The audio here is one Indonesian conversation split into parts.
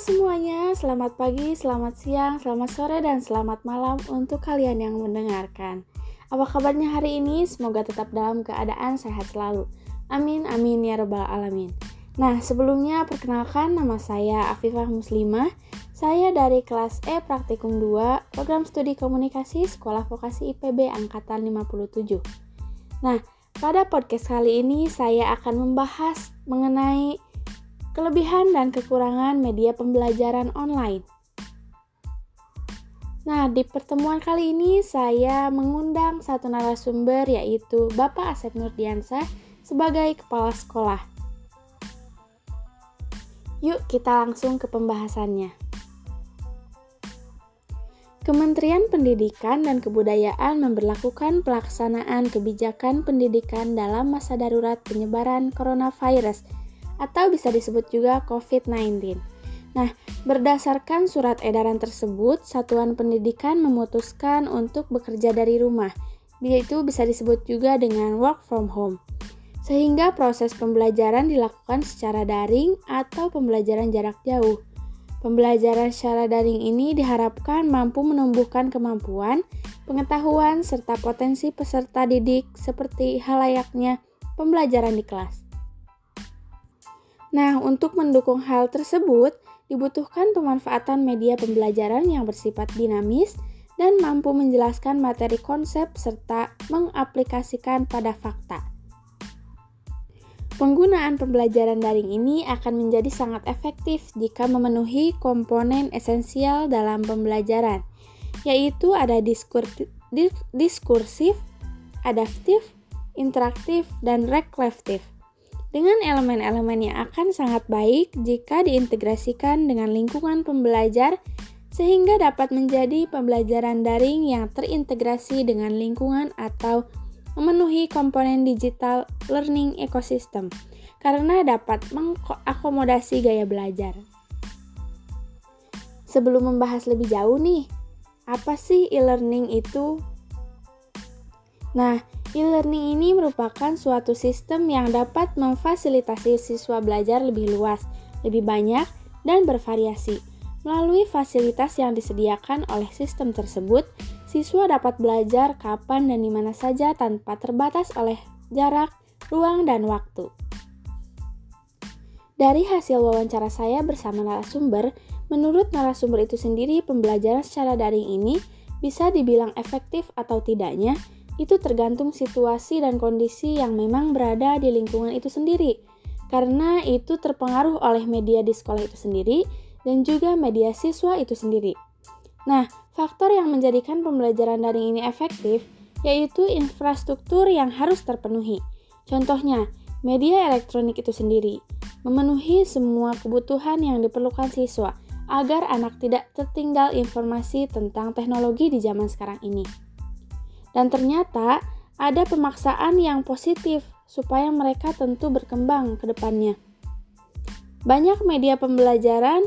semuanya, selamat pagi, selamat siang, selamat sore, dan selamat malam untuk kalian yang mendengarkan. Apa kabarnya hari ini? Semoga tetap dalam keadaan sehat selalu. Amin, amin ya robbal alamin. Nah, sebelumnya perkenalkan nama saya Afifah Muslimah. Saya dari kelas E Praktikum 2, Program Studi Komunikasi Sekolah Vokasi IPB Angkatan 57. Nah, pada podcast kali ini saya akan membahas mengenai kelebihan dan kekurangan media pembelajaran online. Nah, di pertemuan kali ini saya mengundang satu narasumber yaitu Bapak Asep Nurdiansah sebagai kepala sekolah. Yuk kita langsung ke pembahasannya. Kementerian Pendidikan dan Kebudayaan memperlakukan pelaksanaan kebijakan pendidikan dalam masa darurat penyebaran coronavirus atau bisa disebut juga COVID-19. Nah, berdasarkan surat edaran tersebut, Satuan Pendidikan memutuskan untuk bekerja dari rumah, yaitu bisa disebut juga dengan work from home. Sehingga proses pembelajaran dilakukan secara daring atau pembelajaran jarak jauh. Pembelajaran secara daring ini diharapkan mampu menumbuhkan kemampuan, pengetahuan, serta potensi peserta didik seperti halayaknya pembelajaran di kelas. Nah, untuk mendukung hal tersebut, dibutuhkan pemanfaatan media pembelajaran yang bersifat dinamis dan mampu menjelaskan materi konsep serta mengaplikasikan pada fakta. Penggunaan pembelajaran daring ini akan menjadi sangat efektif jika memenuhi komponen esensial dalam pembelajaran, yaitu ada diskursif, adaptif, interaktif, dan reflektif dengan elemen-elemen yang akan sangat baik jika diintegrasikan dengan lingkungan pembelajar sehingga dapat menjadi pembelajaran daring yang terintegrasi dengan lingkungan atau memenuhi komponen digital learning ecosystem karena dapat mengakomodasi gaya belajar. Sebelum membahas lebih jauh nih, apa sih e-learning itu? Nah, E-learning ini merupakan suatu sistem yang dapat memfasilitasi siswa belajar lebih luas, lebih banyak, dan bervariasi. Melalui fasilitas yang disediakan oleh sistem tersebut, siswa dapat belajar kapan dan di mana saja tanpa terbatas oleh jarak, ruang, dan waktu. Dari hasil wawancara saya bersama narasumber, menurut narasumber itu sendiri, pembelajaran secara daring ini bisa dibilang efektif atau tidaknya itu tergantung situasi dan kondisi yang memang berada di lingkungan itu sendiri. Karena itu terpengaruh oleh media di sekolah itu sendiri dan juga media siswa itu sendiri. Nah, faktor yang menjadikan pembelajaran daring ini efektif yaitu infrastruktur yang harus terpenuhi. Contohnya, media elektronik itu sendiri memenuhi semua kebutuhan yang diperlukan siswa agar anak tidak tertinggal informasi tentang teknologi di zaman sekarang ini. Dan ternyata ada pemaksaan yang positif supaya mereka tentu berkembang ke depannya. Banyak media pembelajaran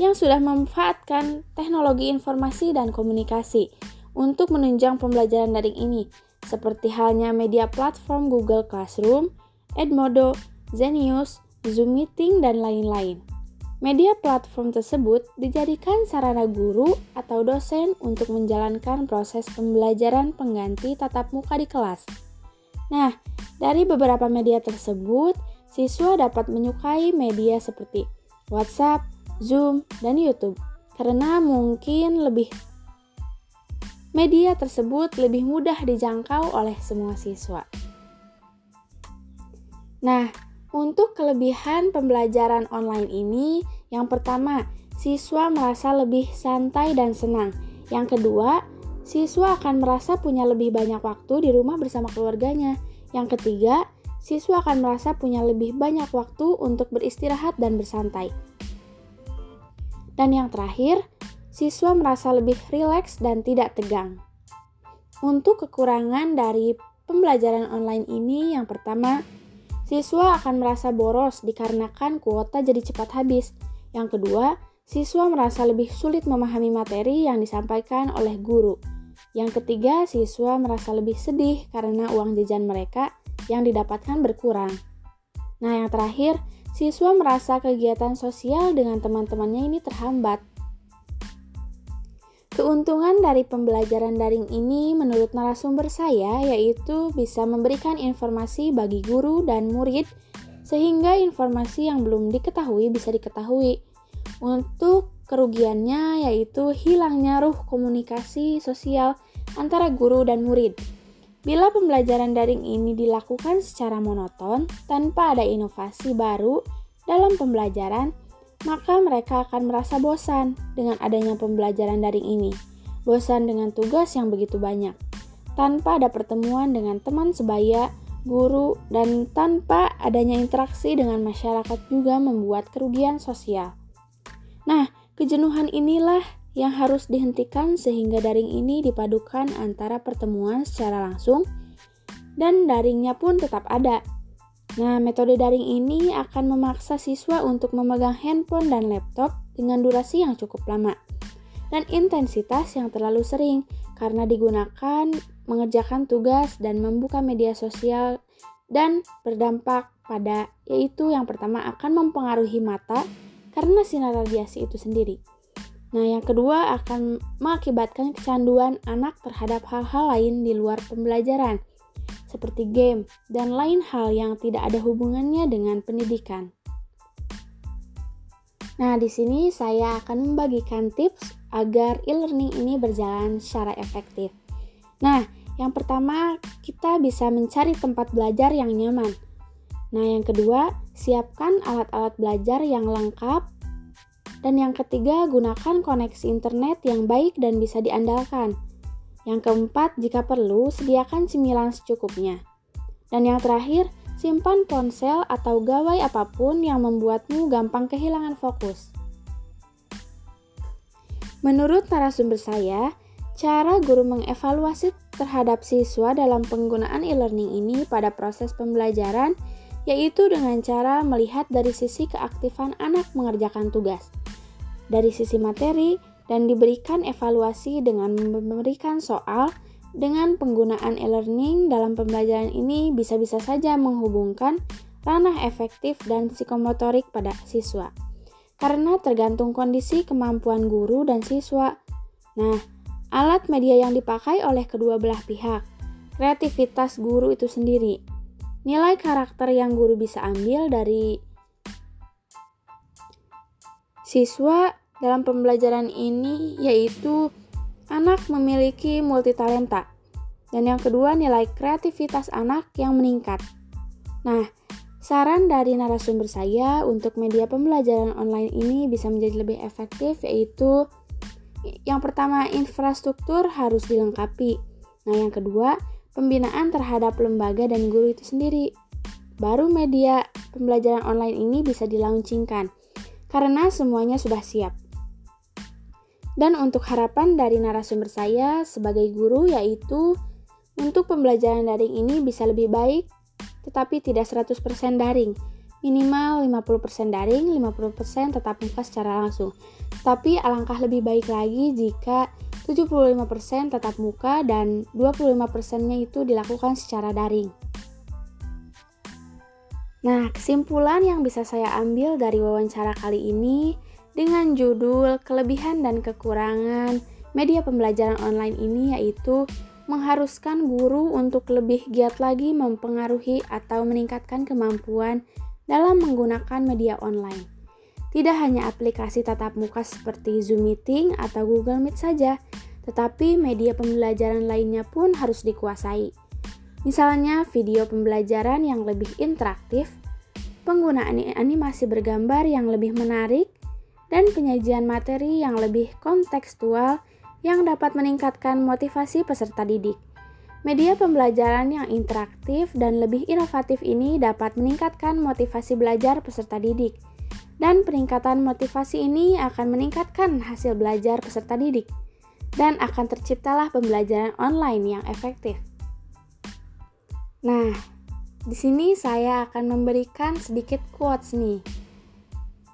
yang sudah memanfaatkan teknologi informasi dan komunikasi untuk menunjang pembelajaran daring ini, seperti halnya media platform Google Classroom, Edmodo, Zenius, Zoom Meeting, dan lain-lain. Media platform tersebut dijadikan sarana guru atau dosen untuk menjalankan proses pembelajaran pengganti tatap muka di kelas. Nah, dari beberapa media tersebut, siswa dapat menyukai media seperti WhatsApp, Zoom, dan YouTube karena mungkin lebih media tersebut lebih mudah dijangkau oleh semua siswa. Nah, untuk kelebihan pembelajaran online ini, yang pertama, siswa merasa lebih santai dan senang. Yang kedua, siswa akan merasa punya lebih banyak waktu di rumah bersama keluarganya. Yang ketiga, siswa akan merasa punya lebih banyak waktu untuk beristirahat dan bersantai. Dan yang terakhir, siswa merasa lebih rileks dan tidak tegang. Untuk kekurangan dari pembelajaran online ini, yang pertama, Siswa akan merasa boros dikarenakan kuota jadi cepat habis. Yang kedua, siswa merasa lebih sulit memahami materi yang disampaikan oleh guru. Yang ketiga, siswa merasa lebih sedih karena uang jajan mereka yang didapatkan berkurang. Nah, yang terakhir, siswa merasa kegiatan sosial dengan teman-temannya ini terhambat. Keuntungan dari pembelajaran daring ini menurut narasumber saya yaitu bisa memberikan informasi bagi guru dan murid sehingga informasi yang belum diketahui bisa diketahui. Untuk kerugiannya yaitu hilangnya ruh komunikasi sosial antara guru dan murid. Bila pembelajaran daring ini dilakukan secara monoton tanpa ada inovasi baru dalam pembelajaran, maka mereka akan merasa bosan dengan adanya pembelajaran daring ini. Bosan dengan tugas yang begitu banyak, tanpa ada pertemuan dengan teman sebaya, guru, dan tanpa adanya interaksi dengan masyarakat juga membuat kerugian sosial. Nah, kejenuhan inilah yang harus dihentikan sehingga daring ini dipadukan antara pertemuan secara langsung dan daringnya pun tetap ada. Nah, metode daring ini akan memaksa siswa untuk memegang handphone dan laptop dengan durasi yang cukup lama dan intensitas yang terlalu sering karena digunakan mengerjakan tugas dan membuka media sosial dan berdampak pada yaitu yang pertama akan mempengaruhi mata karena sinar radiasi itu sendiri. Nah, yang kedua akan mengakibatkan kecanduan anak terhadap hal-hal lain di luar pembelajaran, seperti game dan lain hal yang tidak ada hubungannya dengan pendidikan. Nah, di sini saya akan membagikan tips agar e-learning ini berjalan secara efektif. Nah, yang pertama, kita bisa mencari tempat belajar yang nyaman. Nah, yang kedua, siapkan alat-alat belajar yang lengkap dan yang ketiga, gunakan koneksi internet yang baik dan bisa diandalkan. Yang keempat, jika perlu, sediakan cemilan secukupnya. Dan yang terakhir, simpan ponsel atau gawai apa pun yang membuatmu gampang kehilangan fokus. Menurut narasumber saya, cara guru mengevaluasi terhadap siswa dalam penggunaan e-learning ini pada proses pembelajaran yaitu dengan cara melihat dari sisi keaktifan anak mengerjakan tugas dari sisi materi dan diberikan evaluasi dengan memberikan soal dengan penggunaan e-learning dalam pembelajaran ini bisa-bisa saja menghubungkan ranah efektif dan psikomotorik pada siswa. Karena tergantung kondisi kemampuan guru dan siswa. Nah, alat media yang dipakai oleh kedua belah pihak, kreativitas guru itu sendiri, nilai karakter yang guru bisa ambil dari siswa dalam pembelajaran ini yaitu anak memiliki multitalenta. Dan yang kedua nilai kreativitas anak yang meningkat. Nah, saran dari narasumber saya untuk media pembelajaran online ini bisa menjadi lebih efektif yaitu yang pertama infrastruktur harus dilengkapi. Nah, yang kedua pembinaan terhadap lembaga dan guru itu sendiri. Baru media pembelajaran online ini bisa dilaunchingkan karena semuanya sudah siap. Dan untuk harapan dari narasumber saya sebagai guru yaitu untuk pembelajaran daring ini bisa lebih baik tetapi tidak 100% daring. Minimal 50% daring, 50% tetap muka secara langsung. Tapi alangkah lebih baik lagi jika 75% tetap muka dan 25%-nya itu dilakukan secara daring. Nah, kesimpulan yang bisa saya ambil dari wawancara kali ini dengan judul Kelebihan dan Kekurangan Media Pembelajaran Online ini yaitu mengharuskan guru untuk lebih giat lagi mempengaruhi atau meningkatkan kemampuan dalam menggunakan media online. Tidak hanya aplikasi tatap muka seperti Zoom Meeting atau Google Meet saja, tetapi media pembelajaran lainnya pun harus dikuasai. Misalnya video pembelajaran yang lebih interaktif, penggunaan animasi bergambar yang lebih menarik, dan penyajian materi yang lebih kontekstual yang dapat meningkatkan motivasi peserta didik. Media pembelajaran yang interaktif dan lebih inovatif ini dapat meningkatkan motivasi belajar peserta didik. Dan peningkatan motivasi ini akan meningkatkan hasil belajar peserta didik. Dan akan terciptalah pembelajaran online yang efektif. Nah, di sini saya akan memberikan sedikit quotes nih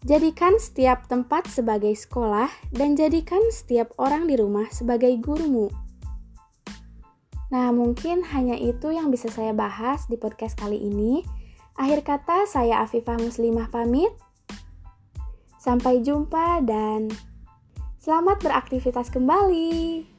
Jadikan setiap tempat sebagai sekolah dan jadikan setiap orang di rumah sebagai gurumu. Nah, mungkin hanya itu yang bisa saya bahas di podcast kali ini. Akhir kata, saya Afifah Muslimah pamit. Sampai jumpa dan selamat beraktivitas kembali.